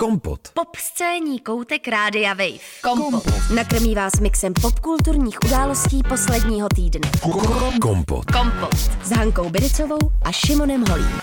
Kompot. Pop scéní koutek Rádia Wave. Kompot. Nakrmí vás mixem popkulturních událostí posledního týdne. Kompot. Kompot. S Hankou Biricovou a Šimonem Holím.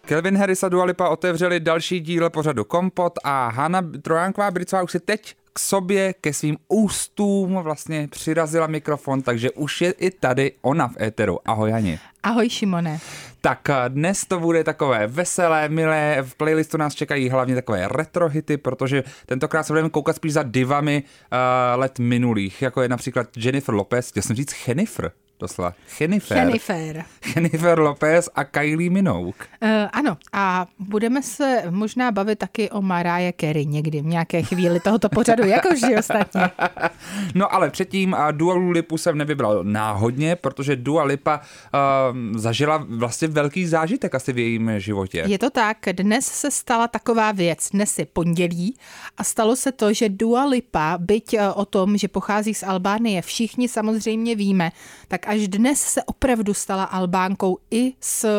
Kelvin Harris a Dua Lipa otevřeli další díl pořadu Kompot a Hanna Trojánková Bricová už si teď k sobě, ke svým ústům vlastně přirazila mikrofon, takže už je i tady ona v éteru. Ahoj Hani. Ahoj Šimone. Tak a dnes to bude takové veselé, milé, v playlistu nás čekají hlavně takové retro hity, protože tentokrát se budeme koukat spíš za divami uh, let minulých, jako je například Jennifer Lopez, chtěl jsem říct Jennifer, doslova. Jennifer. Jennifer. Jennifer Lopez a Kylie Minogue. Uh, ano, a budeme se možná bavit taky o Mariah Carey někdy v nějaké chvíli tohoto pořadu, jako vždy ostatně. No ale předtím a Dua Lipu jsem nevybral náhodně, protože Dua Lipa uh, zažila vlastně velký zážitek asi v jejím životě. Je to tak, dnes se stala taková věc, dnes je pondělí a stalo se to, že Dua Lipa, byť eh, o tom, že pochází z Albánie, všichni samozřejmě víme, tak až dnes se opravdu stala Albánkou i s uh,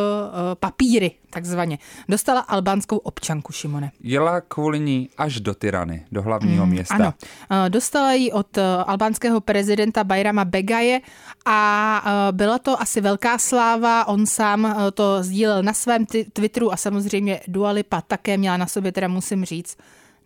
papíry, takzvaně. Dostala albánskou občanku, Šimone. Jela kvůli ní až do Tyrany, do hlavního mm, města. Ano, Uh, dostala ji od uh, albánského prezidenta Bajrama Begaje a byla to asi velká sláva, on sám to sdílel na svém Twitteru a samozřejmě Dua Lipa také měla na sobě, teda musím říct,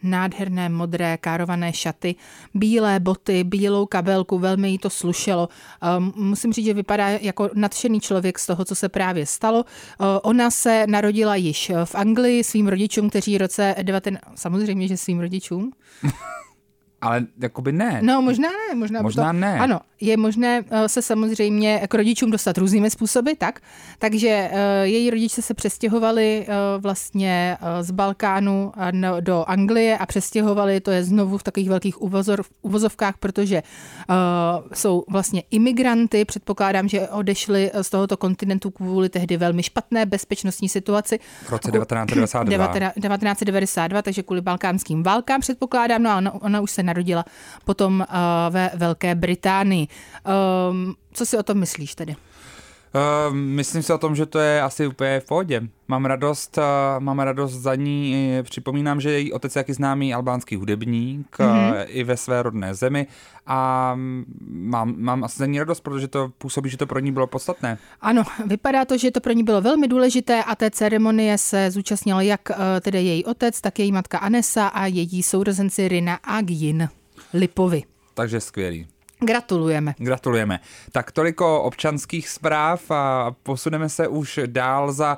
nádherné modré kárované šaty, bílé boty, bílou kabelku, velmi jí to slušelo. Um, musím říct, že vypadá jako nadšený člověk z toho, co se právě stalo. Uh, ona se narodila již v Anglii svým rodičům, kteří roce 19... Samozřejmě, že svým rodičům. Ale jakoby ne. No, možná ne. Možná, možná to, ne. Ano, je možné eh, se samozřejmě k rodičům dostat různými způsoby, tak. Takže uh, její rodiče se přestěhovali uh, vlastně z Balkánu do Anglie a přestěhovali, to je znovu v takových velkých uvozor, uvozovkách, protože jsou vlastně imigranty, předpokládám, že odešli z tohoto kontinentu kvůli tehdy velmi špatné bezpečnostní situaci. V roce 1992. 1992, takže kvůli balkánským válkám předpokládám, no a ona, ona už se narodila potom uh, ve Velké Británii. Um, co si o tom myslíš tedy? Uh, myslím si o tom, že to je asi úplně v pohodě. Mám radost, uh, mám radost za ní. Připomínám, že její otec je jaký známý albánský hudebník mm-hmm. uh, i ve své rodné zemi a mám, mám asi za ní radost, protože to působí, že to pro ní bylo podstatné. Ano, vypadá to, že to pro ní bylo velmi důležité a té ceremonie se zúčastnil jak uh, tedy její otec, tak její matka Anesa a její sourozenci Rina a Gjin Lipovi. Takže skvělý. Gratulujeme. Gratulujeme. Tak toliko občanských zpráv a posuneme se už dál za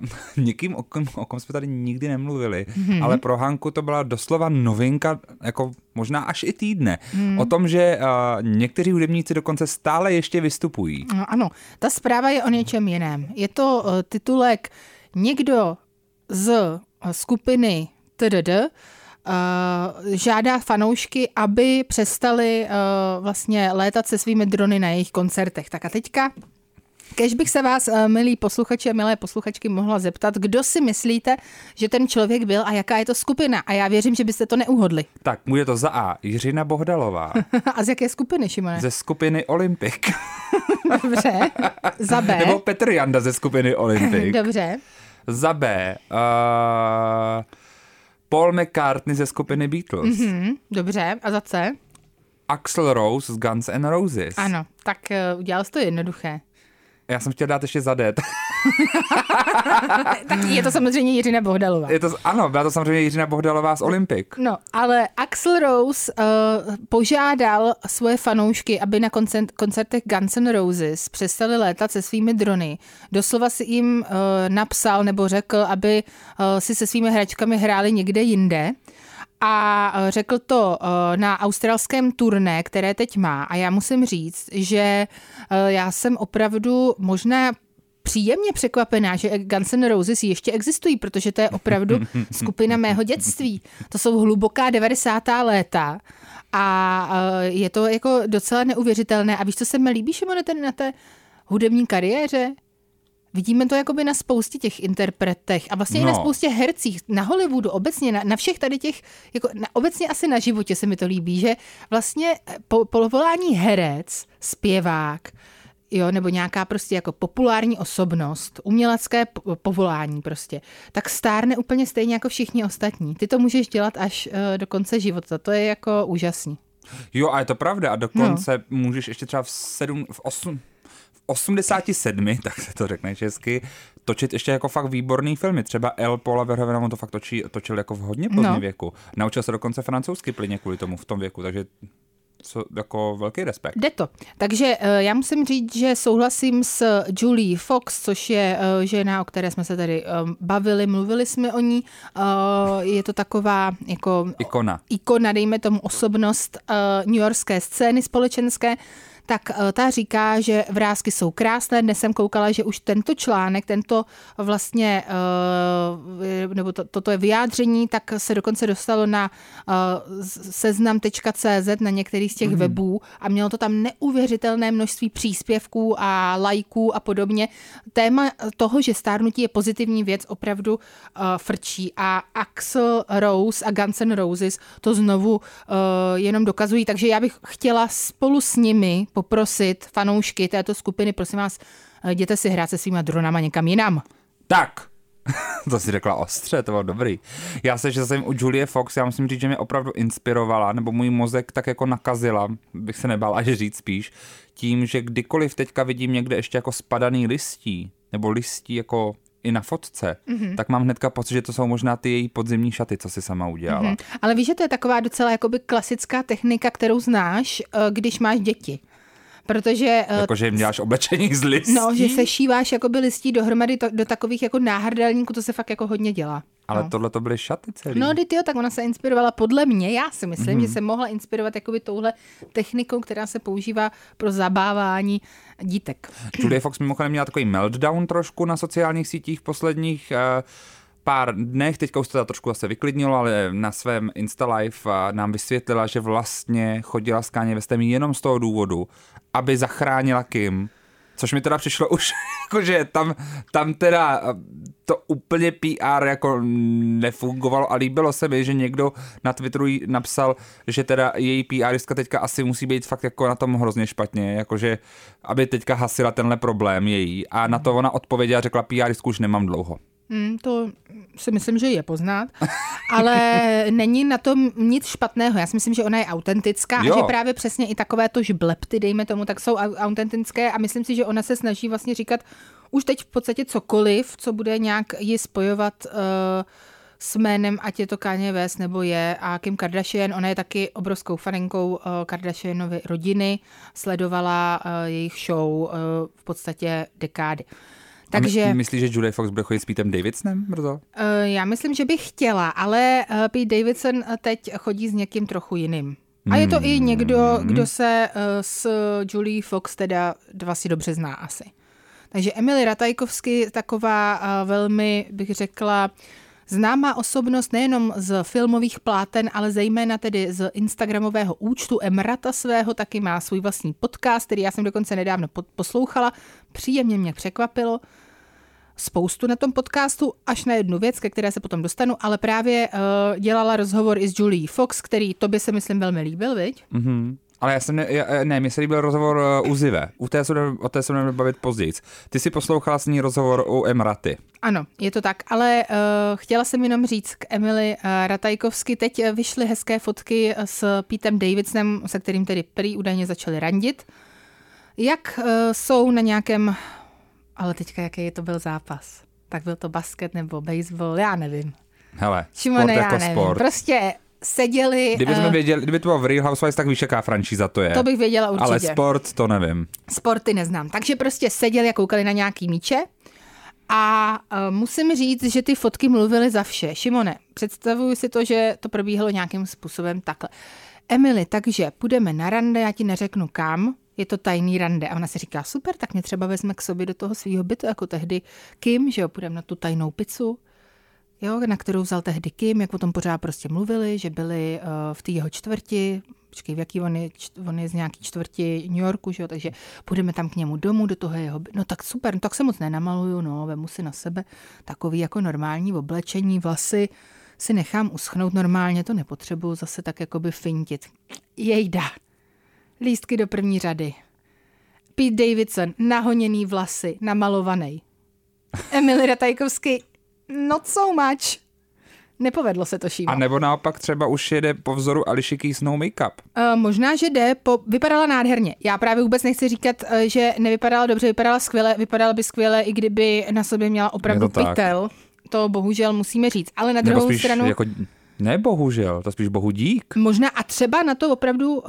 uh, někým, o kom, o kom jsme tady nikdy nemluvili, mm-hmm. ale pro Hanku to byla doslova novinka, jako možná až i týdne, mm. o tom, že uh, někteří hudebníci dokonce stále ještě vystupují. No, ano, ta zpráva je o něčem jiném. Je to uh, titulek někdo z skupiny TDD, žádá fanoušky, aby přestali uh, vlastně létat se svými drony na jejich koncertech. Tak a teďka Kež bych se vás, milí posluchači a milé posluchačky, mohla zeptat, kdo si myslíte, že ten člověk byl a jaká je to skupina? A já věřím, že byste to neuhodli. Tak, bude to za A. Jiřina Bohdalová. a z jaké skupiny, Šimone? Ze skupiny Olympik. Dobře. Za B. Nebo Petr Janda ze skupiny Olympik. Dobře. Za B. Uh, Paul McCartney ze skupiny Beatles. Mm-hmm, dobře, a za C? Axel Rose z Guns N' Roses. Ano, tak uh, udělal jsi to jednoduché. Já jsem chtěl dát ještě za D. tak je to samozřejmě Jiřina Bohdalová. Je to, ano, byla to samozřejmě Jiřina Bohdalová z Olympic. No, ale Axel Rose uh, požádal svoje fanoušky, aby na koncert, koncertech Guns N' Roses přestali létat se svými drony. Doslova si jim uh, napsal nebo řekl, aby uh, si se svými hračkami hráli někde jinde a řekl to na australském turné, které teď má. A já musím říct, že já jsem opravdu možná příjemně překvapená, že Guns N' Roses ještě existují, protože to je opravdu skupina mého dětství. To jsou hluboká 90. léta a je to jako docela neuvěřitelné. A víš, co se mi líbí, Šimone, na té hudební kariéře? Vidíme to jakoby na spoustě těch interpretech a vlastně no. i na spoustě hercích, na Hollywoodu obecně, na, na všech tady těch, jako na, obecně asi na životě se mi to líbí, že vlastně po, povolání herec, zpěvák, jo, nebo nějaká prostě jako populární osobnost, umělecké po- povolání prostě, tak stárne úplně stejně jako všichni ostatní. Ty to můžeš dělat až uh, do konce života, to je jako úžasný. Jo, a je to pravda. A dokonce no. můžeš ještě třeba v, sedm, v, osm, v 87, tak se to řekne česky, točit ještě jako fakt výborný filmy. Třeba El Paula Verhoevena on to fakt točí, točil jako v hodně pozdním no. věku. Naučil se dokonce francouzsky plyně kvůli tomu v tom věku, takže co, jako velký respekt. Jde to. Takže uh, já musím říct, že souhlasím s Julie Fox, což je uh, žena, o které jsme se tady um, bavili, mluvili jsme o ní. Uh, je to taková jako... Ikona. Ikona, dejme tomu osobnost uh, newyorské scény společenské tak eh, ta říká, že vrázky jsou krásné. Dnes jsem koukala, že už tento článek, tento vlastně, eh, nebo to, toto je vyjádření, tak se dokonce dostalo na eh, seznam.cz na některých z těch mm. webů a mělo to tam neuvěřitelné množství příspěvků a lajků a podobně. Téma toho, že stárnutí je pozitivní věc, opravdu frčí a Axel Rose a Guns N' Roses to znovu jenom dokazují, takže já bych chtěla spolu s nimi poprosit fanoušky této skupiny, prosím vás, jděte si hrát se svýma dronama někam jinam. Tak, to si řekla ostře, to bylo dobrý. Já se, že jsem u Julie Fox, já musím říct, že mě opravdu inspirovala, nebo můj mozek tak jako nakazila, bych se nebál až říct spíš, tím, že kdykoliv teďka vidím někde ještě jako spadaný listí, nebo listí jako i na fotce, mm-hmm. tak mám hnedka pocit, že to jsou možná ty její podzimní šaty, co si sama udělala. Mm-hmm. Ale víš, že to je taková docela jakoby klasická technika, kterou znáš, eh, když máš děti. Protože... Eh, jako, že jim děláš oblečení z listí? No, že se šíváš jakoby listí dohromady to, do takových jako náhrdelníků, to se fakt jako hodně dělá. Ale no. tohle to byly šaty celý. No, ty jo, tak ona se inspirovala podle mě, já si myslím, mm-hmm. že se mohla inspirovat jakoby touhle technikou, která se používá pro zabávání dítek. Julie Fox mimochodem měla takový meltdown trošku na sociálních sítích posledních uh, pár dnech, teďka už to trošku zase vyklidnilo, ale na svém Insta Live nám vysvětlila, že vlastně chodila s Kanye Westem jenom z toho důvodu, aby zachránila Kim, což mi teda přišlo už, jakože tam, tam teda to úplně PR jako nefungovalo a líbilo se mi, že někdo na Twitteru napsal, že teda její PRistka teďka asi musí být fakt jako na tom hrozně špatně, jakože aby teďka hasila tenhle problém její a na to ona odpověděla řekla PRistku už nemám dlouho. Hmm, to si myslím, že je poznat, ale není na tom nic špatného. Já si myslím, že ona je autentická jo. a že právě přesně i takové to žblepty, dejme tomu, tak jsou autentické a myslím si, že ona se snaží vlastně říkat už teď v podstatě cokoliv, co bude nějak ji spojovat uh, s jménem, ať je to Kanye West nebo je a Kim Kardashian, ona je taky obrovskou faninkou uh, Kardashianovy rodiny, sledovala uh, jejich show uh, v podstatě dekády. Takže, my, myslíš, že Julie Fox bude chodit s Petem Davidsonem brzo? Uh, já myslím, že bych chtěla, ale uh, Pete Davidson teď chodí s někým trochu jiným. A je to hmm. i někdo, kdo se uh, s Julie Fox teda dva si dobře zná asi. Takže Emily Ratajkovsky taková uh, velmi, bych řekla, Známá osobnost nejenom z filmových pláten, ale zejména tedy z Instagramového účtu Emrata svého, taky má svůj vlastní podcast, který já jsem dokonce nedávno poslouchala. Příjemně mě překvapilo spoustu na tom podcastu, až na jednu věc, ke které se potom dostanu, ale právě uh, dělala rozhovor i s Julie Fox, který to by se myslím velmi líbil, viď? Mm-hmm. Ale já jsem, ne, já, ne mně se líbil rozhovor uh, u Zive. U té se, o té se budeme bavit později. Ty si poslouchala s ní rozhovor u Emraty. Ano, je to tak, ale uh, chtěla jsem jenom říct k Emily uh, Ratajkovsky. Teď vyšly hezké fotky s Pítem Davidsonem, se kterým tedy prý údajně začali randit. Jak uh, jsou na nějakém, ale teďka jaký to byl zápas? Tak byl to basket nebo baseball, já nevím. Hele, Šimone, sport jako nevím. sport. Prostě seděli... Kdyby jsme věděli, kdyby to bylo v Real Housewives, tak víš, jaká franšíza to je. To bych věděla určitě. Ale sport, to nevím. Sporty neznám. Takže prostě seděli a koukali na nějaký míče a uh, musím říct, že ty fotky mluvily za vše. Šimone, představuju si to, že to probíhalo nějakým způsobem takhle. Emily, takže půjdeme na rande, já ti neřeknu kam, je to tajný rande. A ona si říká, super, tak mě třeba vezme k sobě do toho svého bytu, jako tehdy Kim, že jo, půjdeme na tu tajnou pizzu jo, na kterou vzal tehdy Kim, jak o tom pořád prostě mluvili, že byli uh, v té jeho čtvrti, počkej, v jaký on je, on je z nějaký čtvrti New Yorku, že jo, takže půjdeme tam k němu domů, do toho jeho, no tak super, no tak se moc nenamaluju, no, vemu si na sebe takový jako normální oblečení, vlasy si nechám uschnout normálně, to nepotřebuju zase tak jakoby fintit. Jejda, lístky do první řady. Pete Davidson, nahoněný vlasy, namalovaný. Emily Ratajkovský, not so much. Nepovedlo se to šíma. A nebo naopak třeba už jede po vzoru Alicia Keys no make-up. Uh, možná, že jde, po, vypadala nádherně. Já právě vůbec nechci říkat, uh, že nevypadala dobře, vypadala skvěle, vypadala by skvěle, i kdyby na sobě měla opravdu to tak. pytel. To bohužel musíme říct. Ale na Nebo druhou stranu... jako, ne bohužel, to spíš bohu dík. Možná a třeba na to opravdu, uh,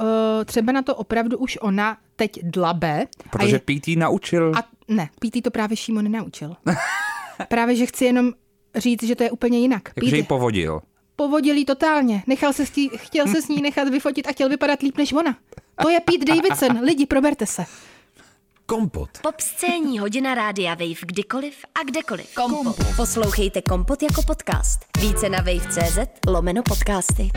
třeba na to opravdu už ona teď dlabe. Protože Pete jí naučil. a ne, Pete to právě Šímo nenaučil. právě, že chci jenom říct, že to je úplně jinak. Jí Pete povodil. povodil jí totálně. Nechal se s tí, chtěl se s ní nechat vyfotit a chtěl vypadat líp než ona. To je Pete Davidson. Lidi, proberte se. Kompot. Pop scéní hodina rádia Wave kdykoliv a kdekoliv. Kompot. Poslouchejte Kompot jako podcast. Více na wave.cz lomeno podcasty.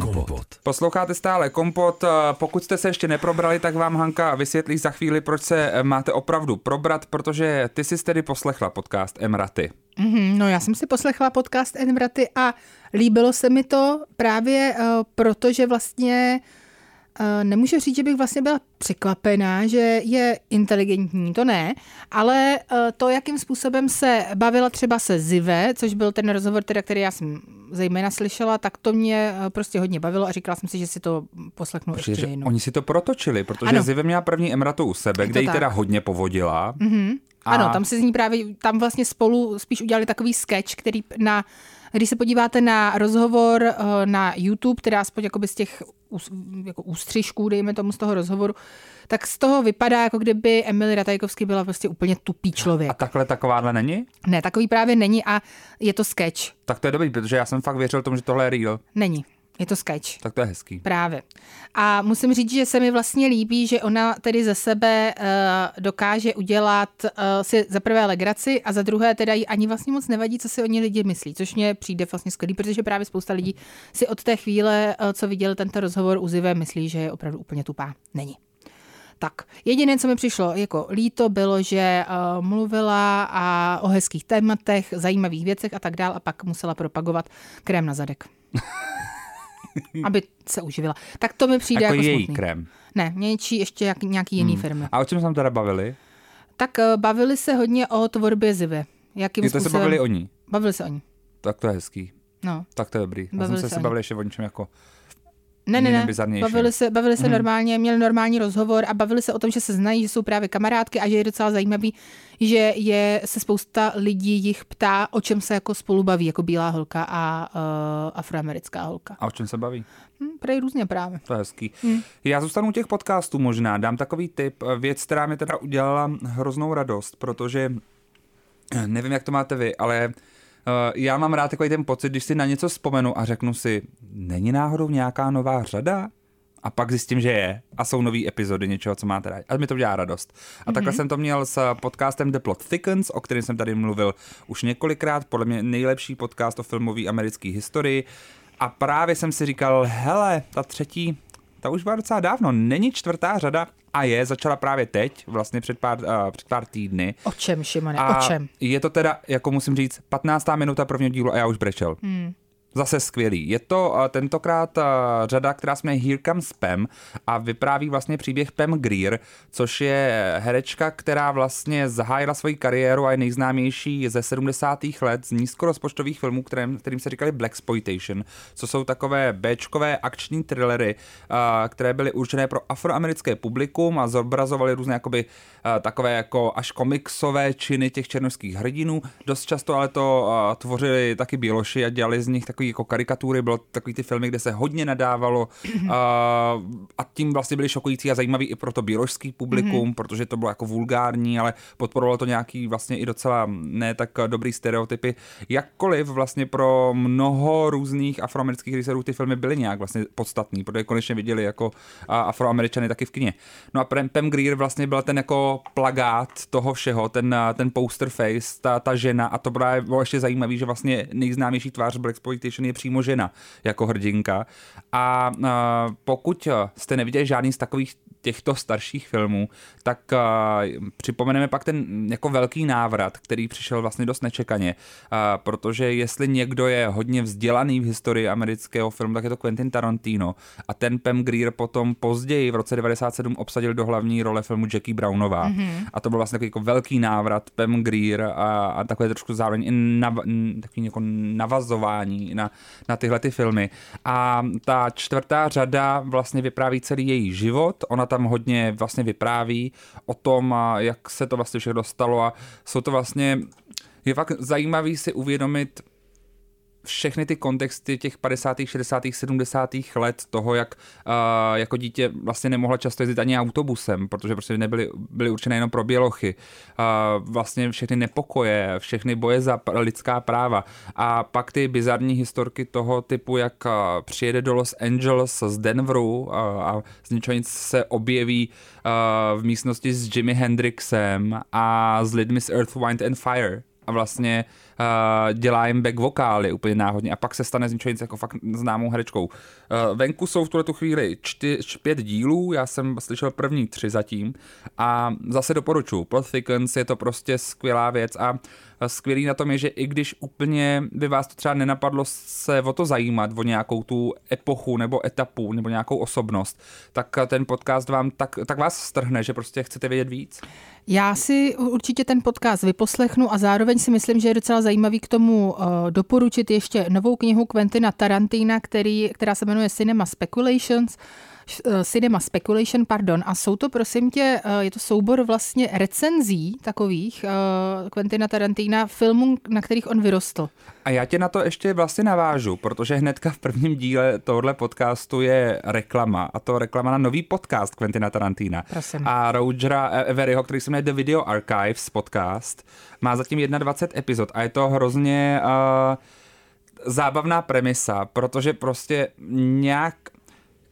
Kompot. Posloucháte stále Kompot. Pokud jste se ještě neprobrali, tak vám Hanka vysvětlí za chvíli, proč se eh, máte opravdu probrat, protože ty jsi tedy poslechla podcast Emraty. Mm, no já jsem si poslechla podcast Envraty a líbilo se mi to právě uh, proto, že vlastně uh, nemůžu říct, že bych vlastně byla překvapená, že je inteligentní, to ne, ale uh, to, jakým způsobem se bavila třeba se Zive, což byl ten rozhovor, teda, který já jsem zejména slyšela, tak to mě uh, prostě hodně bavilo a říkala jsem si, že si to poslechnu Protože ještě jednou. oni si to protočili, protože Ano. Zive měla první Emratu u sebe, kde ji teda hodně povodila. Mm-hmm. A- Ano, tam se z ní právě, tam vlastně spolu spíš udělali takový sketch, který na, když se podíváte na rozhovor eh, na YouTube, teda aspoň jakoby z těch jako ústřižků, dejme tomu z toho rozhovoru, tak z toho vypadá, jako kdyby Emily Ratajkovsky byla prostě úplně tupý člověk. A takhle takováhle není? Ne, takový právě není a je to sketch. Tak to je dobrý, protože já jsem fakt věřil tomu, že tohle je real. Není. Je to sketch. Tak to je hezký. Právě. A musím říct, že se mi vlastně líbí, že ona tedy ze sebe uh, dokáže udělat uh, si za prvé legraci a za druhé teda jí ani vlastně moc nevadí, co si o ní lidi myslí, což mně přijde vlastně skvělý, protože právě spousta lidí si od té chvíle, uh, co viděli tento rozhovor u Zive, myslí, že je opravdu úplně tupá. Není. Tak, jediné, co mi přišlo jako líto, bylo, že uh, mluvila a o hezkých tématech, zajímavých věcech a tak dál a pak musela propagovat krém na zadek. aby se uživila. Tak to mi přijde Jako jako, její smutný. krém. Ne, něčí ještě jak, nějaký jiný firmy. A o čem jsme tam teda bavili? Tak eh, bavili se hodně o tvorbě Zivy. Jakým to se způsobem... bavili o ní. Bavili se o ní. Tak to je hezký. No. Tak to je dobrý. Já Bavili jsem se se, o se ní. bavil ještě o něčem jako... Ne, ne, ne. Bavili se, bavili se normálně, měli normální rozhovor a bavili se o tom, že se znají, že jsou právě kamarádky a že je docela zajímavý, že je se spousta lidí jich ptá, o čem se jako spolu baví, jako bílá holka a uh, afroamerická holka. A o čem se baví? Hm, prej různě právě. To je hezký. Hmm. Já zůstanu u těch podcastů možná, dám takový tip, věc, která mi teda udělala hroznou radost, protože eh, nevím, jak to máte vy, ale uh, já mám rád takový ten pocit, když si na něco vzpomenu a řeknu si, není náhodou nějaká nová řada? A pak zjistím, že je. A jsou nové epizody něčeho, co máte rád. A mi to udělá radost. A mm-hmm. takhle jsem to měl s podcastem The Plot Thickens, o kterém jsem tady mluvil už několikrát. Podle mě nejlepší podcast o filmové americké historii. A právě jsem si říkal, hele, ta třetí, ta už byla docela dávno. Není čtvrtá řada a je, začala právě teď, vlastně před pár, uh, před pár týdny. O čem, Šimone, A o čem? je to teda, jako musím říct, 15. minuta prvního dílu a já už brečel. Hmm. Zase skvělý. Je to uh, tentokrát uh, řada, která jmenuje Here Comes Pam a vypráví vlastně příběh Pam Greer, což je herečka, která vlastně zahájila svoji kariéru a je nejznámější ze 70. let z nízkorozpočtových filmů, kterým, kterým se říkali Black Exploitation, co jsou takové Bčkové akční thrillery, uh, které byly určené pro afroamerické publikum a zobrazovaly různé jakoby takové jako až komiksové činy těch černožských hrdinů. Dost často ale to tvořili taky běloši a dělali z nich takový jako karikatury, bylo takový ty filmy, kde se hodně nadávalo uh, a tím vlastně byly šokující a zajímavý i pro to běložský publikum, mm-hmm. protože to bylo jako vulgární, ale podporovalo to nějaký vlastně i docela ne tak dobrý stereotypy. Jakkoliv vlastně pro mnoho různých afroamerických režisérů ty filmy byly nějak vlastně podstatný, protože konečně viděli jako a, afroameričany taky v kině. No a Pam, Pam Greer vlastně byl ten jako plagát toho všeho, ten, ten poster face, ta, ta žena a to právě bylo ještě zajímavé, že vlastně nejznámější tvář Black Exploitation je přímo žena jako hrdinka. A, a pokud jste neviděli žádný z takových těchto starších filmů, tak uh, připomeneme pak ten jako velký návrat, který přišel vlastně dost nečekaně, uh, protože jestli někdo je hodně vzdělaný v historii amerického filmu, tak je to Quentin Tarantino a ten Pam Grier potom později v roce 97 obsadil do hlavní role filmu Jackie Brownová mm-hmm. a to byl vlastně takový jako velký návrat Pam Grier a, a takové trošku zároveň i nav, takový jako navazování na, na tyhle ty filmy. A ta čtvrtá řada vlastně vypráví celý její život, ona tam hodně vlastně vypráví o tom, jak se to vlastně všechno stalo a jsou to vlastně, je fakt zajímavý si uvědomit, všechny ty kontexty těch 50., 60., 70. let toho, jak uh, jako dítě vlastně nemohla často jezdit ani autobusem, protože prostě nebyly byly určené jenom pro bělochy. Uh, vlastně všechny nepokoje, všechny boje za lidská práva. A pak ty bizarní historky toho typu, jak uh, přijede do Los Angeles z Denveru uh, a z ničeho nic se objeví uh, v místnosti s Jimi Hendrixem a s lidmi z Earth, Wind and Fire a vlastně uh, dělá jim back vokály úplně náhodně a pak se stane z ničeho nic jako fakt známou herečkou. Venku jsou v tuhle tu chvíli čty, pět dílů, já jsem slyšel první tři zatím a zase doporučuji. Plot Thickens je to prostě skvělá věc a skvělý na tom je, že i když úplně by vás to třeba nenapadlo se o to zajímat, o nějakou tu epochu nebo etapu nebo nějakou osobnost, tak ten podcast vám tak, tak vás strhne, že prostě chcete vědět víc. Já si určitě ten podcast vyposlechnu a zároveň si myslím, že je docela zajímavý k tomu uh, doporučit ještě novou knihu Quentina Tarantina, který, která se jmenuje Cinema Speculations. Eh, Cinema Speculation, pardon, a jsou to, prosím tě, eh, je to soubor vlastně recenzí takových uh, Quentina Tarantina filmů, na kterých on vyrostl. A já tě na to ještě vlastně navážu, protože hnedka v prvním díle tohohle podcastu je reklama, a to reklama na nový podcast Quentina Tarantina. Prosím. A Rogera Everyho, který se jmenuje The Video Archives podcast, má zatím 21 epizod a je to hrozně uh, zábavná premisa, protože prostě nějak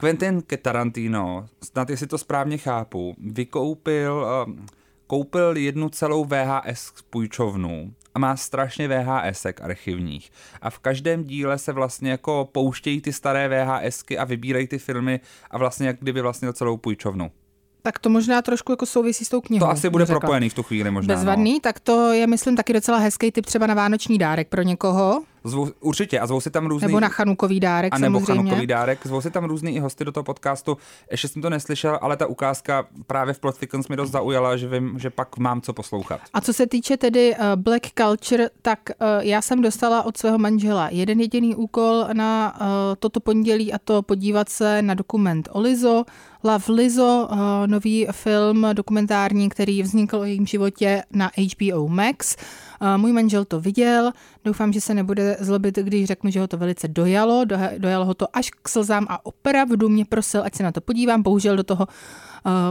Quentin Tarantino, snad jestli to správně chápu, vykoupil, uh, koupil jednu celou VHS půjčovnu a má strašně VHSek archivních. A v každém díle se vlastně jako pouštějí ty staré VHSky a vybírají ty filmy a vlastně jak kdyby vlastně celou půjčovnu. Tak to možná trošku jako souvisí s tou knihou. To asi bude řekla. propojený v tu chvíli možná. Bezvadný, no. tak to je, myslím, taky docela hezký typ třeba na vánoční dárek pro někoho. Zvou, určitě a zvou si tam různý... Nebo na chanukový dárek a nebo samozřejmě. chanukový dárek. Zvou si tam různý i hosty do toho podcastu. Ještě jsem to neslyšel, ale ta ukázka právě v Plot Thickens mi dost zaujala, že vím, že pak mám co poslouchat. A co se týče tedy uh, Black Culture, tak uh, já jsem dostala od svého manžela jeden jediný úkol na uh, toto pondělí a to podívat se na dokument o Lizo, Love Lizo, uh, nový film dokumentární, který vznikl o jejím životě na HBO Max. Můj manžel to viděl, doufám, že se nebude zlobit, když řeknu, že ho to velice dojalo, dojalo ho to až k slzám a opravdu mě prosil, ať se na to podívám, bohužel do toho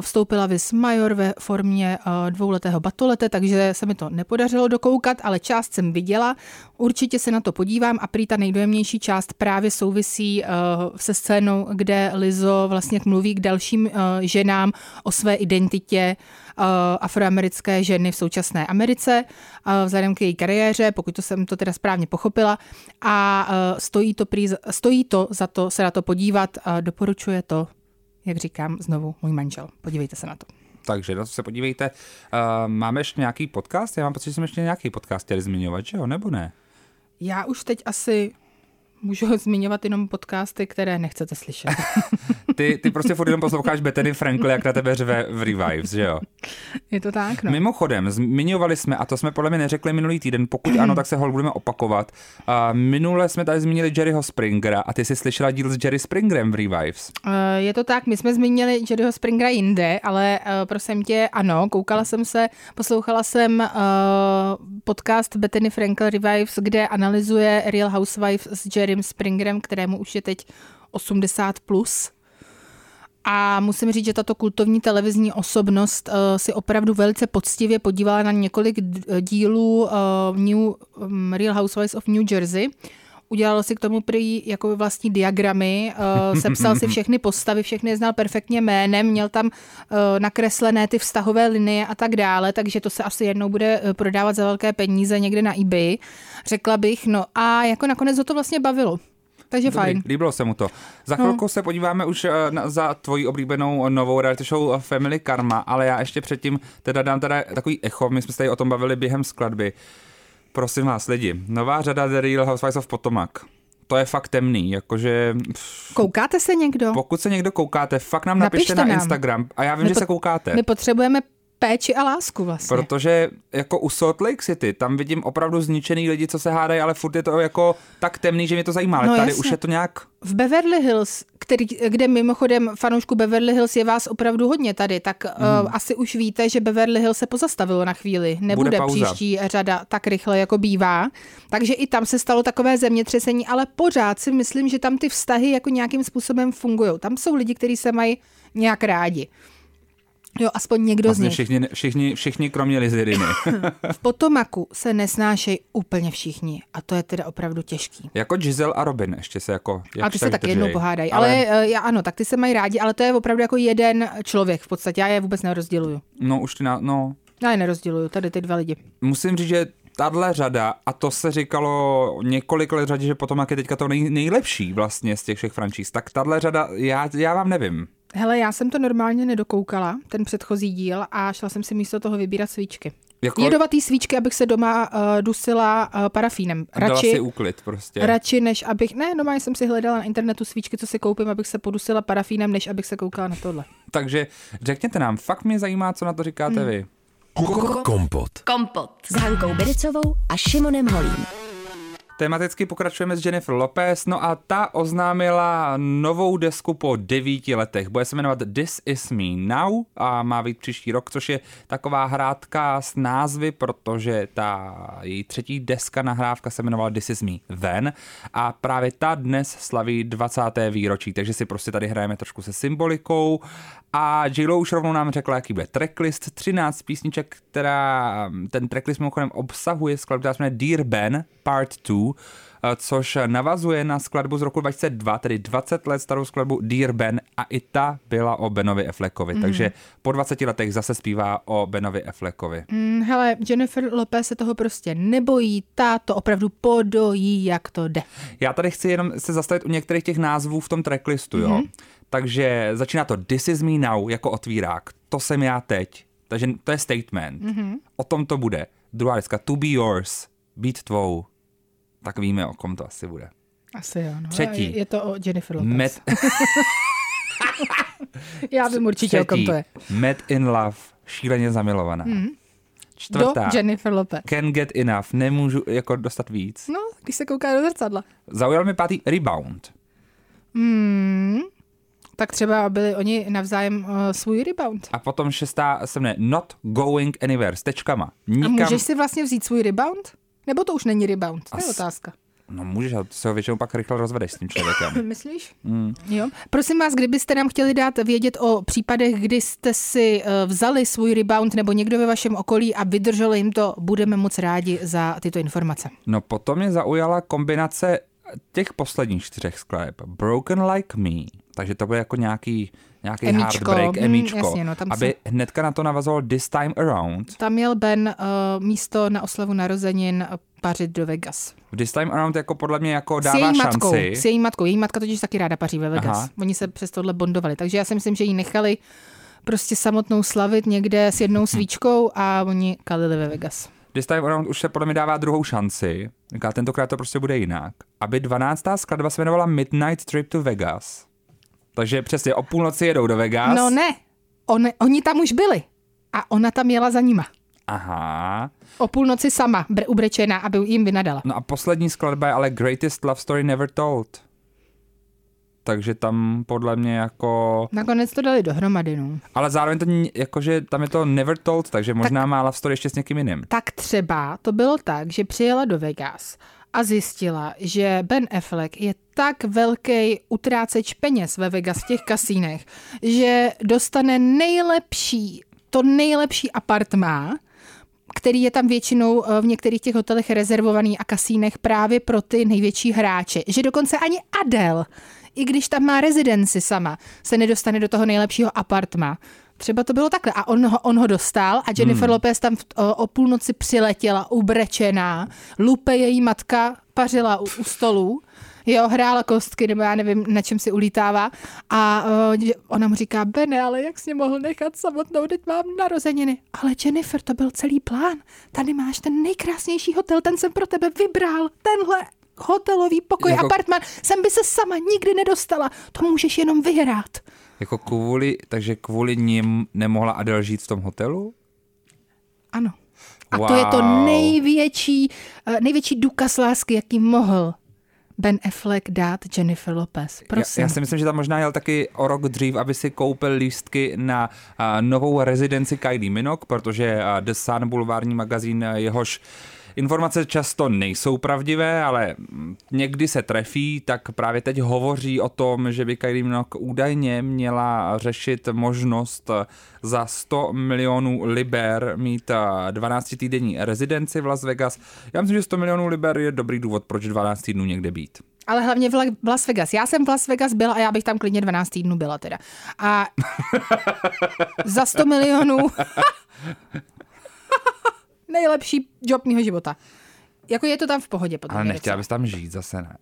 vstoupila Vis Major ve formě dvouletého batolete, takže se mi to nepodařilo dokoukat, ale část jsem viděla. Určitě se na to podívám a prý ta nejdojemnější část právě souvisí se scénou, kde Lizo vlastně mluví k dalším ženám o své identitě afroamerické ženy v současné Americe, vzhledem k její kariéře, pokud to jsem to teda správně pochopila. A stojí to, prý, stojí to za to se na to podívat, doporučuje to jak říkám, znovu můj manžel. Podívejte se na to. Takže na to se podívejte. Uh, máme ještě nějaký podcast? Já mám pocit, že jsme ještě nějaký podcast chtěli zmiňovat, že jo, nebo ne? Já už teď asi Můžu zmiňovat jenom podcasty, které nechcete slyšet. ty, ty prostě furt jenom posloucháš Bethany Frankl, jak na tebe řve v Revives, že jo? Je to tak, no. Mimochodem, zmiňovali jsme, a to jsme podle mě neřekli minulý týden, pokud ano, tak se ho budeme opakovat. Uh, minule jsme tady zmínili Jerryho Springera a ty jsi slyšela díl s Jerry Springerem v Revives. Uh, je to tak, my jsme zmínili Jerryho Springera jinde, ale uh, prosím tě, ano, koukala jsem se, poslouchala jsem uh, podcast Bethany Frankl Revives, kde analyzuje Real Housewives s Jerry Jerrym Springerem, kterému už je teď 80 plus. A musím říct, že tato kultovní televizní osobnost uh, si opravdu velice poctivě podívala na několik dílů uh, New, um, Real Housewives of New Jersey. Udělal si k tomu prý jako vlastní diagramy, uh, sepsal si všechny postavy, všechny znal perfektně jménem, měl tam uh, nakreslené ty vztahové linie a tak dále, takže to se asi jednou bude prodávat za velké peníze někde na eBay, řekla bych. No a jako nakonec ho to vlastně bavilo. Takže Dobrý, fajn. Líbilo se mu to. Za chvilku se podíváme už eh, na, za tvoji oblíbenou novou reality show Family Karma, ale já ještě předtím teda dám teda takový echo, my jsme se tady o tom bavili během skladby. Prosím vás lidi, nová řada The Real Housewives of Potomac. To je fakt temný, jakože pff, Koukáte se někdo? pokud se někdo koukáte, fakt nám Napište napište na nám. Instagram a já vím, My že pot- se koukáte. My potřebujeme péči a lásku vlastně. Protože jako u Salt Lake City, tam vidím opravdu zničený lidi, co se hádají, ale furt je to jako tak temný, že mě to zajímá. Ale No tady jasně. už je to nějak... V Beverly Hills, který, kde mimochodem fanoušku Beverly Hills je vás opravdu hodně tady, tak hmm. uh, asi už víte, že Beverly Hills se pozastavilo na chvíli. Nebude pauza. příští řada tak rychle, jako bývá. Takže i tam se stalo takové zemětřesení, ale pořád si myslím, že tam ty vztahy jako nějakým způsobem fungují. Tam jsou lidi, kteří se mají nějak rádi. Jo, aspoň někdo z Vlastně nich. všichni, všichni, všichni kromě Liziriny. V Potomaku se nesnášejí úplně všichni a to je teda opravdu těžký. jako Giselle a Robin ještě se jako... A ty se tak jednou pohádají. Ale, ale já, ano, tak ty se mají rádi, ale to je opravdu jako jeden člověk v podstatě. Já je vůbec nerozděluju. No už ty na, no, Já je nerozděluju, tady ty dva lidi. musím říct, že tahle řada, a to se říkalo několik let řadě, že potom jak je teďka to nej, nejlepší vlastně z těch všech franšíz, tak tahle řada, já, já vám nevím. Hele, já jsem to normálně nedokoukala, ten předchozí díl, a šla jsem si místo toho vybírat svíčky. Jako, Jedovatý svíčky, abych se doma uh, dusila uh, parafínem. dala Radši, si úklid prostě. radši, než abych... Ne, normálně jsem si hledala na internetu svíčky, co si koupím, abych se podusila parafínem, než abych se koukala na tohle. Takže řekněte nám, fakt mě zajímá, co na to říkáte Hmm. vy. Kompot. Kompot. S Hankou Bericovou a Šimonem Holím. Tematicky pokračujeme s Jennifer Lopez, no a ta oznámila novou desku po devíti letech. Bude se jmenovat This Is Me Now a má být příští rok, což je taková hrádka s názvy, protože ta její třetí deska nahrávka se jmenovala This Is Me Then a právě ta dnes slaví 20. výročí, takže si prostě tady hrajeme trošku se symbolikou a j už rovnou nám řekla, jaký bude tracklist, 13 písniček, která ten tracklist mimochodem obsahuje skladbu, která se jmenuje Dear Ben Part 2, což navazuje na skladbu z roku 2002, tedy 20 let starou skladbu Dear Ben a i ta byla o Benovi Affleckovi, mm. takže po 20 letech zase zpívá o Benovi Affleckovi. Mm, hele, Jennifer Lopez se toho prostě nebojí, ta to opravdu podojí, jak to jde. Já tady chci jenom se zastavit u některých těch názvů v tom tracklistu, jo. Mhm. Takže začíná to This is me now jako otvírák. To jsem já teď. Takže to je statement. Mhm. Mm-hmm. O tom to bude. Druhá deska To be yours. Být tvou. Tak víme, o kom to asi bude. Asi jo. No. Třetí. Je, to o Jennifer Lopez. Met, Já vím určitě, o kom třetí. to je. Met in love. Šíleně zamilovaná. Do Čtvrtá. Jennifer Lopez. Can get enough. Nemůžu jako dostat víc. No, když se kouká do zrcadla. Zaujal mi pátý Rebound. Hmm. Tak třeba byli oni navzájem uh, svůj rebound. A potom šestá se jmenuje Not going anywhere s tečkama. A Nikam můžeš si vlastně vzít svůj rebound? Nebo to už není rebound? To je As- otázka. No můžeš, ale se ho většinou pak rychle rozvedeš s tím člověkem. Myslíš? Mm. Jo. Prosím vás, kdybyste nám chtěli dát vědět o případech, kdy jste si uh, vzali svůj rebound nebo někdo ve vašem okolí a vydrželi jim to, budeme moc rádi za tyto informace. No potom mě zaujala kombinace těch posledních čtyřech skladeb. Broken Like Me, takže to bude jako nějaký, nějaký Emíčko, heartbreak, mm, emíčko, jasně, no, tam aby hnedka na to navazoval This Time Around. Tam měl Ben uh, místo na oslavu narozenin uh, pařit do Vegas. V This Time Around jako podle mě jako s dává její matkou. šanci. S její matkou. Její matka totiž taky ráda paří ve Vegas. Aha. Oni se přes tohle bondovali. Takže já si myslím, že ji nechali prostě samotnou slavit někde s jednou svíčkou a oni kalili ve Vegas. This Time Around už se podle mě dává druhou šanci. Říká, tentokrát to prostě bude jinak. Aby 12. skladba se jmenovala Midnight Trip to Vegas. Takže přesně o půlnoci jedou do Vegas. No ne, On, oni tam už byli a ona tam jela za nima. Aha. O půlnoci sama, br- ubrečená, aby jim vynadala. No a poslední skladba je ale Greatest Love Story Never Told. Takže tam podle mě jako... Nakonec to dali dohromady, no. Ale zároveň to jakože tam je to Never Told, takže možná má Love Story ještě s někým jiným. Tak třeba to bylo tak, že přijela do Vegas a zjistila, že Ben Affleck je tak velký utráceč peněz ve Vegas v těch kasínech, že dostane nejlepší, to nejlepší apartmá, který je tam většinou eh, v některých těch hotelech rezervovaný a kasínech právě pro ty největší hráče. Že dokonce ani Adele, i když tam má rezidenci sama, se nedostane do toho nejlepšího apartma. Třeba to bylo takhle. A on ho, on ho dostal a Jennifer hmm. Lopez tam v, o, o půlnoci přiletěla, ubrečená. Lupe její matka pařila u, u stolu Jo, hrála kostky, nebo já nevím, na čem si ulítává. A uh, ona mu říká, Bene, ale jak jsi mě mohl nechat samotnou, teď mám narozeniny. Ale Jennifer, to byl celý plán. Tady máš ten nejkrásnější hotel, ten jsem pro tebe vybral. Tenhle hotelový pokoj, Jako- apartman, sem by se sama nikdy nedostala. To můžeš jenom vyhrát. Jako kvůli, takže kvůli ním nemohla Adele žít v tom hotelu? Ano. A to je to Wow. největší, eh, největší důkaz lásky, jaký mohl Ben Affleck dát Jennifer Lopez. Já, Prosím. já si myslím, že tam možná jel taky o rok dřív, aby si koupil lístky na a, novou rezidenci Kylie Minogue, protože a, The Sun, bulvární magazín, jehož Informace často nejsou pravdivé, ale někdy se trefí, tak právě teď hovoří o tom, že by Kylie Minogue údajně měla řešit možnost eh, za 100 milionů liber mít 12-týdenní rezidenci v Las Vegas. Já myslím, že 100 milionů liber je dobrý důvod, proč 12 týdnů někde být. Ale hlavně v La- v Las Vegas. Já jsem v Las Vegas byla a já bych tam klidně 12 týdnů byla teda. A za 100 milionů nejlepší job mýho života. Jako je to tam v pohodě. Podle Ale nechtěla bys tam žít, zase ne.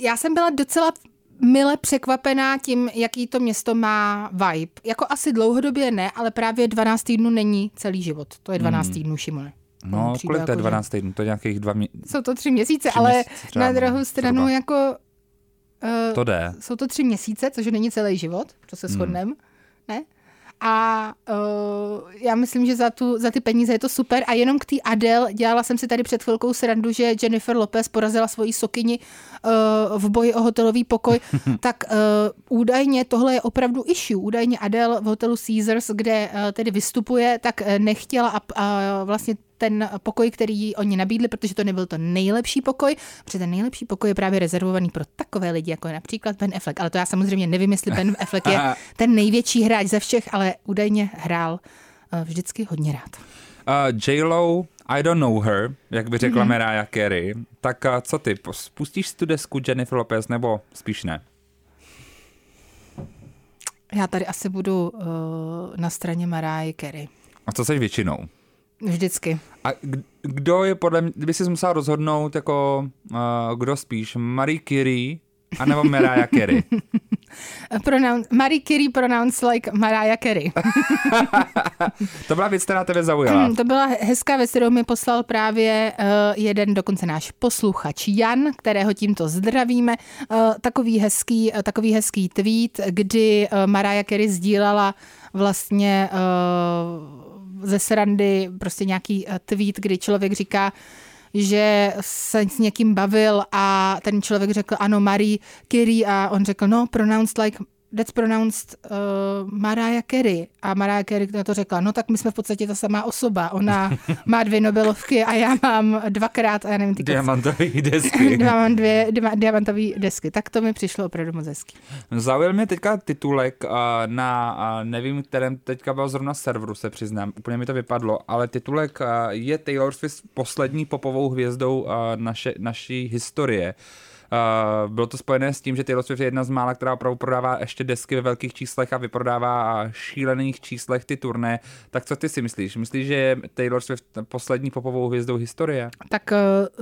Já jsem byla docela mile překvapená tím, jaký to město má vibe. Jako asi dlouhodobě ne, ale právě 12 týdnů není celý život. To je 12 týdnů, Šimone. No, kolik to je jako, že- 12 týdnů? To je nějakých dva mě... Jsou to tři měsíce, Tři ale měsíce na druhou stranu zhruba. jako... Uh, To jde. jsou to tři měsíce, což není celý život, to Hmm. se shodneme, ne? A uh, já myslím, že za, tu, za ty peníze je to super. A jenom k té Adele dělala jsem si tady před chvilkou srandu, že Jennifer Lopez porazila svoji sokyni uh, v boji o hotelový pokoj. tak uh, údajně tohle je opravdu issue. Údajně Adele v hotelu Caesars, kde uh, tedy vystupuje, tak nechtěla a, a vlastně ten pokoj, který oni nabídli, protože to nebyl to nejlepší pokoj, protože ten nejlepší pokoj je právě rezervovaný pro takové lidi, jako je například Ben Affleck. Ale to já samozřejmě nevím, jestli Ben Affleck je ten největší hráč ze všech, ale údajně hrál eh, vždycky hodně rád. Uh, J-Lo, I don't know her, jak by řekla mm-hmm. Mariah Carey. Tak uh, co ty, pos- pustíš si tu desku Jennifer Lopez nebo spíš ne? Já tady asi budu uh, na straně Mariah Carey. A co seš většinou? Vždycky. A kdo je podle mě, kdyby jsi musela rozhodnout, jako uh, kdo spíš, Marie Curie anebo Mariah Carey? Pronoun- Marie Carey pronounced like Mariah Carey. to byla věc, která tebe zaujala. To byla hezká věc, kterou mi poslal právě uh, jeden dokonce náš posluchač Jan, kterého tímto zdravíme. Uh, takový, hezký, uh, takový hezký tweet, kdy uh, Mariah Carey sdílela vlastně uh, ze srandy prostě nějaký uh, tweet, kdy člověk říká, že se s někým bavil a ten člověk řekl ano, Marie Carey a on řekl no, pronounced like that's pronounced uh, Mariah Carey. A Mariah Carey na to řekla, no tak my jsme v podstatě ta samá osoba. Ona má dvě Nobelovky a já mám dvakrát, a já nevím, ty Diamantové desky. Já mám dvě diamantové desky. Tak to mi přišlo opravdu moc hezký. Zaujal mě teďka titulek uh, na, uh, nevím, kterém teďka byl zrovna serveru, se přiznám, úplně mi to vypadlo, ale titulek uh, je Taylor Swift poslední popovou hvězdou uh, naše, naší historie. Uh, bylo to spojené s tím, že Taylor Swift je jedna z mála, která opravdu prodává ještě desky ve velkých číslech a vyprodává šílených číslech ty turné. Tak co ty si myslíš? Myslíš, že je Taylor Swift poslední popovou hvězdou historie? Tak eh,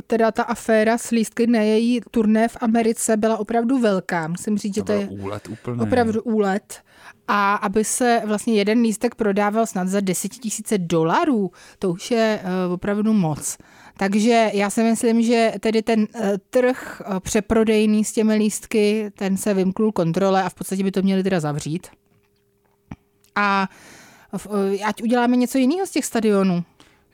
teda ta aféra s lístky na její turné v Americe byla opravdu velká. Musím říct, že to, je úlet úplně. opravdu úlet. A aby se vlastně jeden lístek prodával snad za 10 tisíce dolarů, to už je uh, opravdu moc. Takže já si myslím, že tedy ten uh, trh uh, přeprodejný s těmi lístky, ten se vymknul kontrole a v podstatě by to měli teda zavřít. A uh, ať uděláme něco jiného z těch stadionů.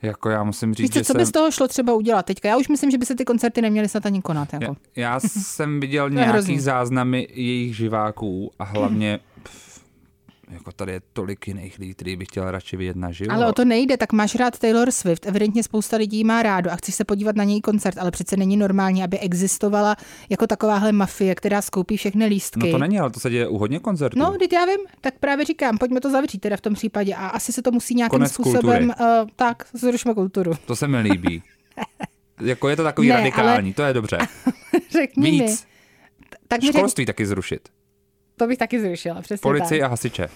Jako já musím říct, Víš co, že co jsem... by z toho šlo třeba udělat teďka? Já už myslím, že by se ty koncerty neměly snad ani konat. Jako. Já, já jsem viděl nějaký záznamy jejich živáků a hlavně jako tady je tolik jiných lidí, který bych chtěl radši vidět naživo. Ale o to nejde, tak máš rád Taylor Swift, evidentně spousta lidí má rádo a chceš se podívat na její koncert, ale přece není normální, aby existovala jako takováhle mafie, která skoupí všechny lístky. No to není, ale to se děje u hodně koncertů. No, teď já vím, tak právě říkám, pojďme to zavřít teda v tom případě a asi se to musí nějakým Konec způsobem, uh, tak, zrušme kulturu. To se mi líbí. jako je to takový Ne, radikální, to je dobře. Řekni mi. Víc. Tak mi řek, Školství taky zrušit. To bych taky zrušila, přesně Policii tak. a hasiče.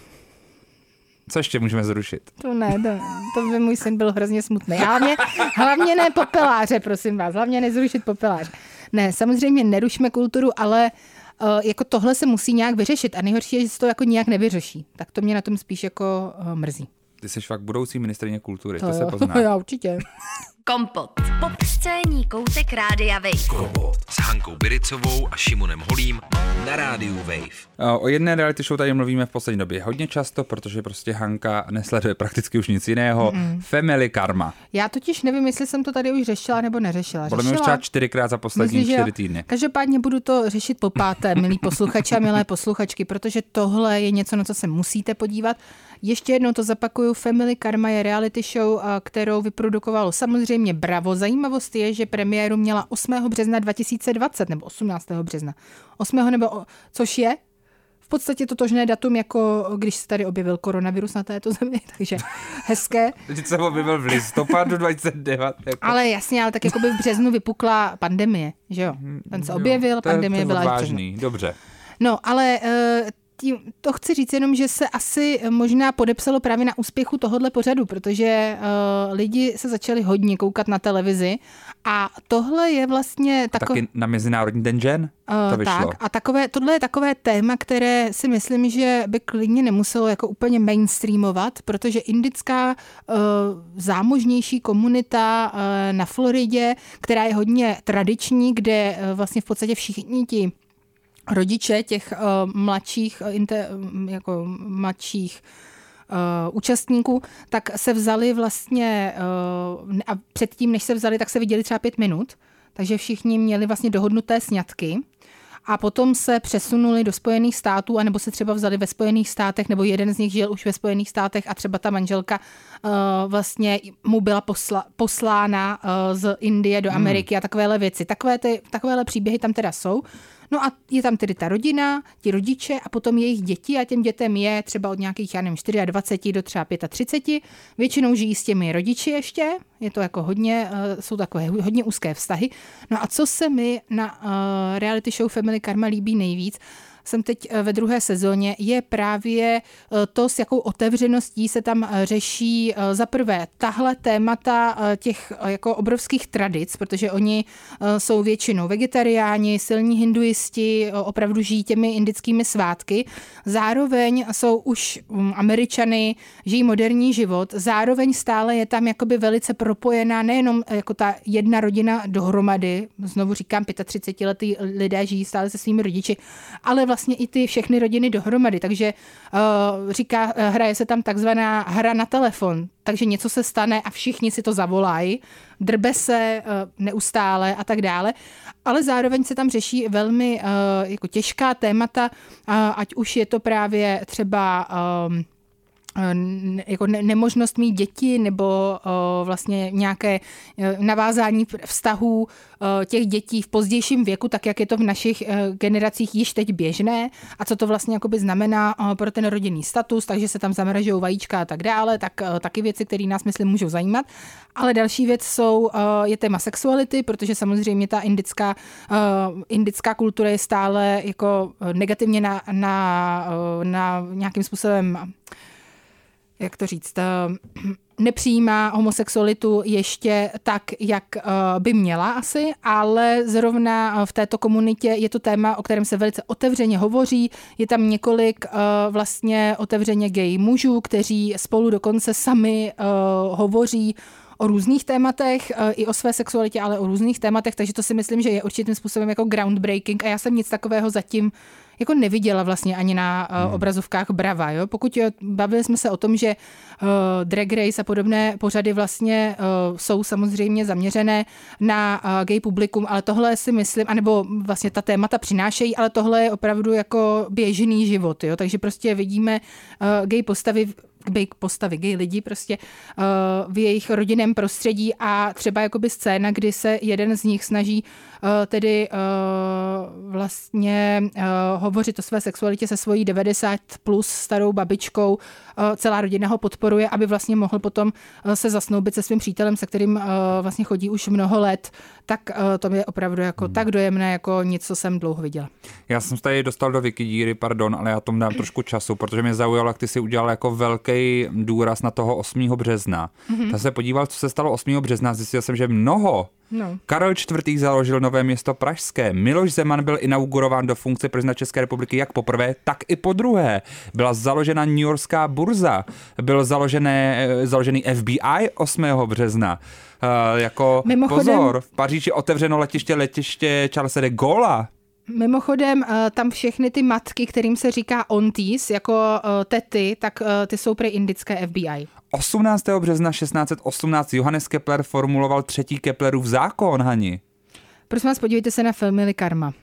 Co ještě můžeme zrušit? To ne, to, to by můj syn byl hrozně smutný. Hlavně, hlavně ne popeláře, prosím vás. Hlavně nezrušit popeláře. Ne, samozřejmě nerušme kulturu, ale uh, jako tohle se musí nějak vyřešit a nejhorší je, že se to jako nějak nevyřeší. Tak to mě na tom spíš jako uh, mrzí. Ty jsi fakt budoucí ministrině kultury, to, to jo, se pozná. Já určitě. Kompot. Popscénní koutek Rádia Wave. Kompot s Hankou Biricovou a Šimonem Holím na rádiu Wave. O jedné reality show tady mluvíme v poslední době hodně často, protože prostě Hanka nesleduje prakticky už nic jiného. Mm. Family Karma. Já totiž nevím, jestli jsem to tady už řešila nebo neřešila. Podle mě už třeba čtyřikrát za poslední Myslím, že čtyři týdny. Každopádně budu to řešit po páté, milí posluchači a milé posluchačky, protože tohle je něco, na co se musíte podívat. Ještě jednou to zapakuju, Family Karma je reality show, kterou vyprodukovalo samozřejmě Bravo. Zajímavost je, že premiéru měla 8. března 2020, nebo 18. března. 8. nebo, o- což je v podstatě totožné datum, jako když se tady objevil koronavirus na této zemi, takže hezké. Teď jsem objevil v listopadu 2009. Jako. Ale jasně, ale tak jako by v březnu vypukla pandemie, že jo? Ten se objevil, to je- pandemie to je byla vážný. Dobře. No, ale eh, tím, to chci říct jenom, že se asi možná podepsalo právě na úspěchu tohohle pořadu, protože uh, lidi se začali hodně koukat na televizi a tohle je vlastně takové... Taky na Mezinárodní den žen to vyšlo. tak, a takové, tohle je takové téma, které si myslím, že by klidně nemuselo jako úplně mainstreamovat, protože indická uh, zámožnější komunita uh, na Floridě, která je hodně tradiční, kde uh, vlastně v podstatě všichni ti rodiče těch uh, mladších, uh, inte, um, jako mladších uh, účastníků, tak se vzali vlastně uh, a předtím, než se vzali, tak se viděli třeba pět minut, takže všichni měli vlastně dohodnuté sňatky a potom se přesunuli do Spojených států, anebo se třeba vzali ve Spojených státech, nebo jeden z nich žil už ve Spojených státech a třeba ta manželka uh, vlastně mu byla posla, poslána uh, z Indie do Ameriky a takovéhle věci. Takové ty, takovéhle příběhy tam teda jsou. No a je tam tedy ta rodina, ti rodiče a potom jejich děti a těm dětem je třeba od nějakých, já nevím, 24 do třeba 35. Většinou žijí s těmi rodiči ještě, je to jako hodně, eh, jsou takové hodně úzké vztahy. No a co se mi na uh, reality show Family Karma líbí nejvíc, jsem teď eh, ve druhé sezóně, je právě eh, to, s jakou otevřeností se tam eh, řeší za prvé tahle témata těch jako obrovských tradic, protože oni jsou většinou vegetariáni, silní hinduisti, opravdu žijí těmi indickými svátky. Zároveň jsou už mm, američany, žijí moderní život, zároveň stále je tam jakoby velice propojená nejenom jako ta jedna rodina dohromady, znovu říkám, 35 letý lidé žijí stále se svými rodiči, ale vlastně i ty všechny rodiny dohromady, takže uh, říká, eh, hraje se tam takzvaná hra na telefon, takže něco se stane a všichni si to zavolají, drbe se uh, neustále a tak dále, ale zároveň se tam řeší velmi jako těžká témata, ať už je to právě třeba jako ne, nemožnost mít děti nebo o, vlastně nějaké e, navázání vztahů o, těch dětí v pozdějším věku, tak jak je to v našich generacích již teď běžné a co to vlastně jakoby znamená o, pro ten rodinný status, takže se tam zamražují vajíčka a tak dále, tak taky věci, které nás, myslím, můžou zajímat. Ale další věc jsou, je téma sexuality, protože samozřejmě ta indická, indická kultura je stále jako negativně na, na, na nějakým způsobem jak to říct, eh, nepřijímá homosexualitu ještě tak, jak eh, by měla asi, ale zrovna eh, v této komunitě je to téma, o kterém se velice otevřeně hovoří. Je tam několik vlastně otevřeně gay mužů, kteří spolu dokonce sami hovoří o různých tématech, i o své sexualitě, ale o různých tématech, takže to si myslím, že je určitým způsobem jako groundbreaking a já jsem nic takového zatím jako neviděla vlastně ani na uh, obrazovkách Brava. Jo? Pokud jo, bavili jsme se o tom, že uh, Drag Race a podobné pořady vlastně uh, jsou samozřejmě zaměřené na uh, gay publikum, ale tohle si myslím, anebo vlastně ta témata přinášejí, ale tohle je opravdu jako běžný život. Jo? Takže prostě vidíme uh, gay postavy gay postavy, gay lidi prostě uh, v jejich rodinném prostředí a třeba jakoby scéna, kdy se jeden z nich snaží uh, tedy uh, vlastně uh, hovořit o své sexualitě se svojí 90 plus starou babičkou. Celá rodina ho podporuje, aby vlastně mohl potom se zasnoubit se svým přítelem, se kterým vlastně chodí už mnoho let. Tak to je opravdu jako hmm. tak dojemné, jako nic, co jsem dlouho viděla. Já jsem se tady dostal do Wikidíry, pardon, ale já tomu dám trošku času, protože mě zaujalo, jak ty si udělal jako velký důraz na toho 8. března. Mm-hmm. Tak se podíval, co se stalo 8. března, zjistil jsem, že mnoho No. Karel IV. založil nové město Pražské. Miloš Zeman byl inaugurován do funkce prezidenta České republiky jak poprvé, tak i po druhé. Byla založena New Yorkská burza. Byl založené, eh, založený FBI 8. března. Uh, jako Mimochodem- pozor, v Paříži otevřeno letiště letiště Charlesa de Gaulle. Mimochodem, eh, tam všechny ty matky, kterým se říká onties, jako tety, tak ty jsou prej indické FBI. 18. března 1618 Johannes Kepler formuloval třetí Keplerův zákon, Hani. Prosím vás, podívejte se na filmy Karma.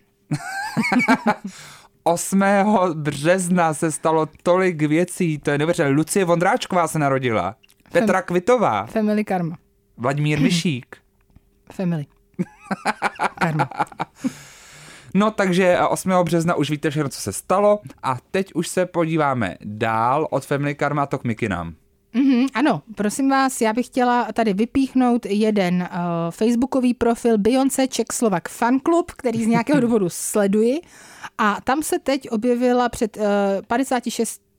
8. března se stalo tolik věcí, to je neuvěřitelné. Lucie Vondráčková se narodila. Petra Kvitová, Family Karma. Vladimír Myšík. Family. Karma. No takže 8. března už víte všechno, co se stalo a teď už se podíváme dál od Family Karma to k Mikinám. Mhm, ano, prosím vás, já bych chtěla tady vypíchnout jeden uh, facebookový profil Beyoncé Czech Slovak Fan Club, který z nějakého důvodu sleduji. A tam se teď objevila před uh, 56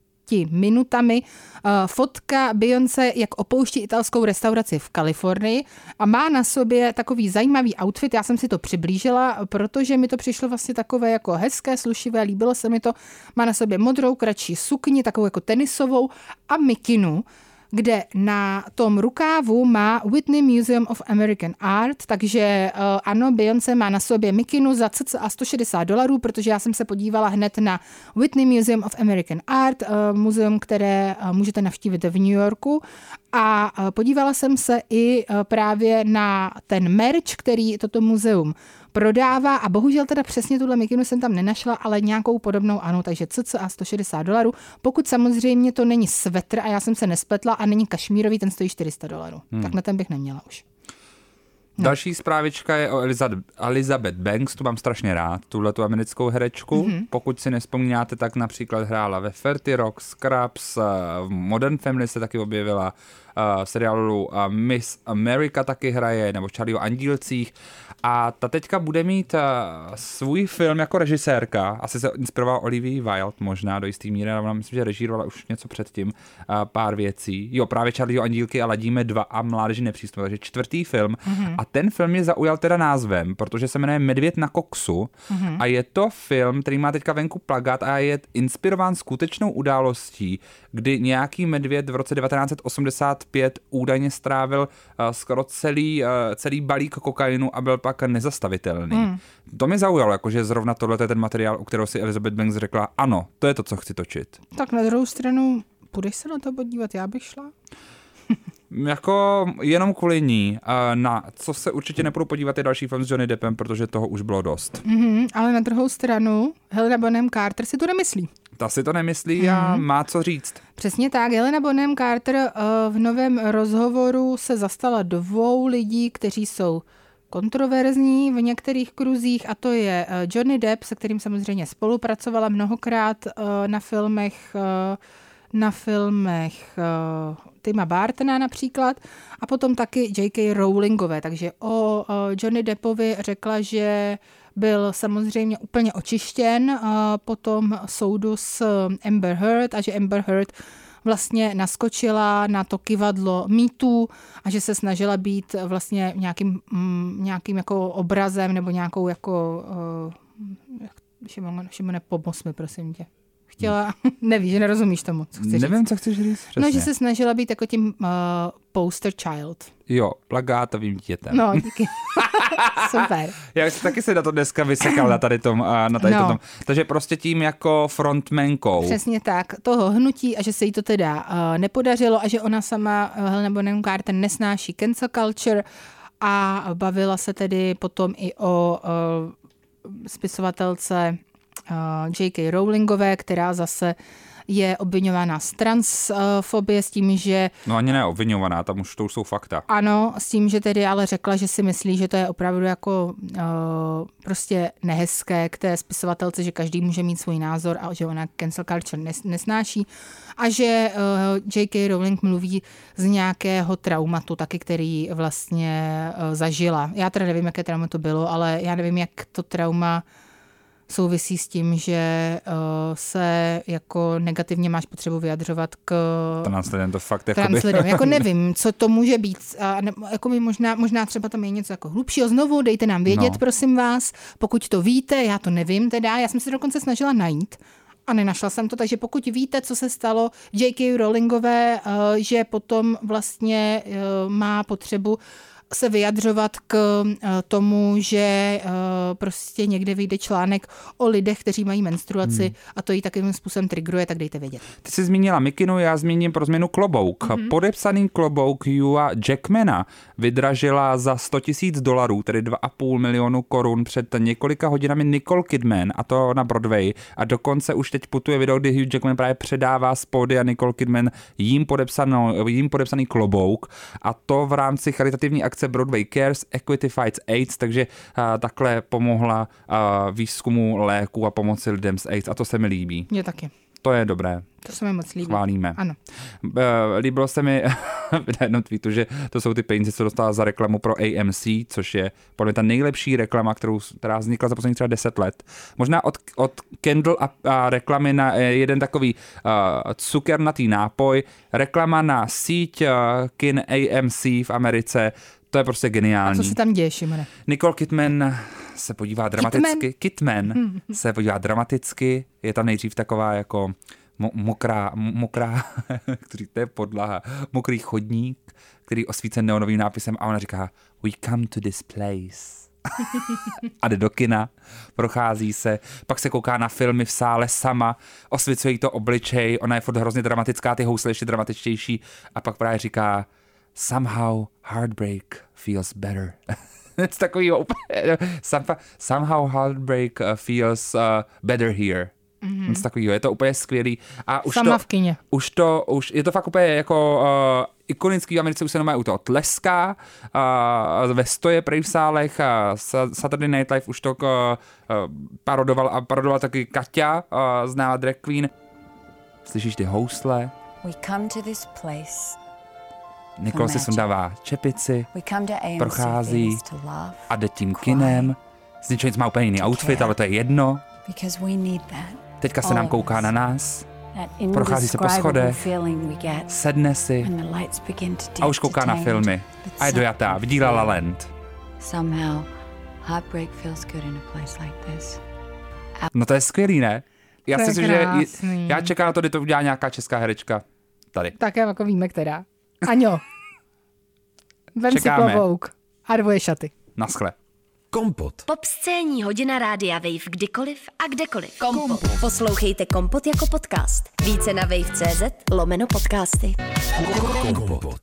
minutami uh, fotka Beyoncé, jak opouští italskou restauraci v Kalifornii a má na sobě takový zajímavý outfit. Já jsem si to přiblížila, protože mi to přišlo vlastně takové jako hezké, slušivé, líbilo se mi to. Má na sobě modrou, kratší sukni, takovou jako tenisovou a mikinu kde na tom rukávu má Whitney Museum of American Art, takže uh, ano, Beyoncé má na sobě mikinu za cca 160 dolarů, protože já jsem se podívala hned na Whitney Museum of American Art, uh, muzeum, které uh, můžete navštívit v New Yorku. A podívala jsem se i právě na ten merch, který toto muzeum prodává a bohužel teda přesně tuhle mikinu jsem tam nenašla, ale nějakou podobnou ano, takže cca 160 dolarů. Pokud samozřejmě to není svetr a já jsem se nespletla a není kašmírový, ten stojí 400 dolarů. Hmm. Tak na ten bych neměla už. No. Další zprávička je o Elizabeth, Elizabeth Banks, tu mám strašně rád, tuhle tu americkou herečku. Mm-hmm. Pokud si nespomínáte, tak například hrála ve 30 Rock, Scrubs, eh, v Modern Family se taky objevila, v seriálu eh, Miss America taky hraje, nebo Charlie o andílcích. A ta teďka bude mít uh, svůj film jako režisérka, asi se inspirovala Olivia Wilde možná do jistý míry, ale ona myslím, že režírovala už něco předtím, pár věcí. Jo, právě Charlie o andílky a ladíme dva a mládeži nepřístup, takže čtvrtý film. Mm-hmm. A ten film mě zaujal teda názvem, protože se jmenuje Medvěd na koksu mm-hmm. a je to film, který má teďka venku plagát a je inspirován skutečnou událostí, kdy nějaký medvěd v roce 1985 údajně strávil uh, skoro celý, uh, celý balík kokainu a byl pak nezastavitelný. Hmm. To mě zaujalo, jakože zrovna tohle je ten materiál, u kterého si Elizabeth Banks řekla, ano, to je to, co chci točit. Tak na druhou stranu, půjdeš se na to podívat, já bych šla. jako jenom kvůli ní. Na co se určitě nepůjdu podívat je další film s Johnny Deppem, protože toho už bylo dost. Mm-hmm, ale na druhou stranu Helena Bonham Carter si to nemyslí. Ta si to nemyslí mm-hmm. a má co říct. Přesně tak. Helena Bonham Carter uh, v novém rozhovoru se zastala dvou lidí, kteří jsou kontroverzní v některých kruzích a to je uh, Johnny Depp, se kterým samozřejmě spolupracovala mnohokrát uh, na filmech na filmech Tima Bartona například a potom taky J.K. Rowlingové. Takže o Johnny Deppovi řekla, že byl samozřejmě úplně očištěn po tom soudu s Amber Heard a že Amber Heard vlastně naskočila na to kivadlo mýtů a že se snažila být vlastně nějakým, mm, nějakým jako obrazem nebo nějakou jako uh, Šimone, Šimone, pomoz mi, prosím tě chtěla, nevíš, že nerozumíš tomu, co chci Nevím, říct. co chceš říct přesně. No, že se snažila být jako tím uh, poster child. Jo, plagátovým dítětem. No, díky. Super. Já taky se na to dneska vysekal na tady tom. Na tady No. tom. Takže prostě tím jako frontmankou. Přesně tak, toho hnutí a že se jí to teda uh, nepodařilo a že ona sama, uh, Helena Bonham Carter, nesnáší cancel culture a bavila se tedy potom i o uh, spisovatelce J.K. Rowlingové, která zase je obvinována z transfobie s tím, že No ani ne obvinovaná, tam už to už jsou fakta. ano, s tím, že tedy ale řekla, že si myslí, že to je opravdu jako uh, prostě nehezké k té spisovatelce, že každý může mít svůj názor a že ona cancel culture nes, nesnáší a že uh, J.K. Rowling mluví z nějakého traumatu taky, který vlastně uh, zažila. Já teda nevím, jaké trauma to bylo, ale já nevím, jak to trauma souvisí s tím, že uh, se jako negativně máš potřebu vyjadřovat k Translidem to fakt jako translidem. Jako nevím, co to může být. A ne, jako mi možná, možná třeba tam je něco jako hlubšího. Znovu dejte nám vědět, No. prosím vás. Pokud to víte, já to nevím teda. Já jsem se dokonce snažila najít a nenašla jsem to, takže pokud víte, co se stalo J.K. Rowlingové, eh, že potom vlastně eh, má potřebu se vyjadřovat k eh, tomu, že eh, prostě někde vyjde článek o lidech, kteří mají menstruaci Hmm. a to jí takovým způsobem triggeruje, tak dejte vědět. Ty jsi zmínila Mikinu, já zmíním pro změnu klobouk. Mm-hmm. Podepsaný klobouk Hugha Jackmana vydražila za 100 tisíc dolarů, tedy 2,5 milionu korun před několika hodinami Nicole Kidman, a to na Broadway. A dokonce už teď putuje video, kdy Hugh Jackman právě předává z pódia Nicole Kidman jím, podepsanou, jím podepsaný klobouk. A to v rámci charitativní akce Broadway Cares Equity Fights AIDS, takže a, takhle pomohla a, výzkumu léku a pomoci lidem s AIDS. A to se mi líbí. Mně taky. To je dobré. To se mi moc líbí. Chválíme. Ano. Líbilo se mi na jednom tweetu, že to jsou ty peníze, co dostala za reklamu pro AMC, což je podle mě ta nejlepší reklama, kterou, která vznikla za posledních třeba 10 let. Možná od, od Kendall a, a reklamy na eh, jeden takový uh, cukernatý nápoj, reklama na síť uh, kin AMC v Americe, to je prostě A geniální. co se tam děje, Šimone? Nicole Kidman se podívá dramaticky. Kidman se podívá dramaticky. Je tam nejdřív taková jako mo- mokrá, mo- mokrá, který to je podlaha, mokrý chodník, který osvícen neonovým nápisem a ona říká We come to this place. a jde do kina, prochází se, pak se kouká na filmy v sále sama, osvěcuje jí to obličej, ona je furt hrozně dramatická, ty housle ještě dramatičtější a pak právě říká somehow heartbreak feels better. It's takový úplně, somehow, heartbreak uh, feels uh, better here. Mm-hmm. Nic takového, je to úplně skvělý. A už Sama to, v kině. Už to, už je to fakt úplně jako uh, ikonický, v Americe už se normálně u toho tleská, uh, ve stoje prej v sálech, a Sa- Saturday Night Live už to uh, uh, parodoval a parodoval taky Katia, uh, známá drag queen. Slyšíš ty housle, We come to this place. Nikol si sundává čepici Prochází a jde tím kinem. Z ničeho nic má úplně jiný outfit, ale to je jedno. Teďka se nám kouká na nás, Prochází se po schodech. sedne si a už kouká na filmy. A je dojatá, vidí La La Land. Somehow, heartbreak feels good in a place like this. No to je skvělý, ne? Já si myslím, že já čekám na to, kdy to udělá nějaká česká herečka. Tady. Tak jako víme, která. Aňo, vem Čekáme. si klobouk a dvoje šaty. Naschle. Kompot. Popscénní hodina rádia Wave kdykoliv a kdekoliv. Kompot. Poslouchejte Kompot jako podcast. Více na wave.cz lomeno podcasty. Kompot.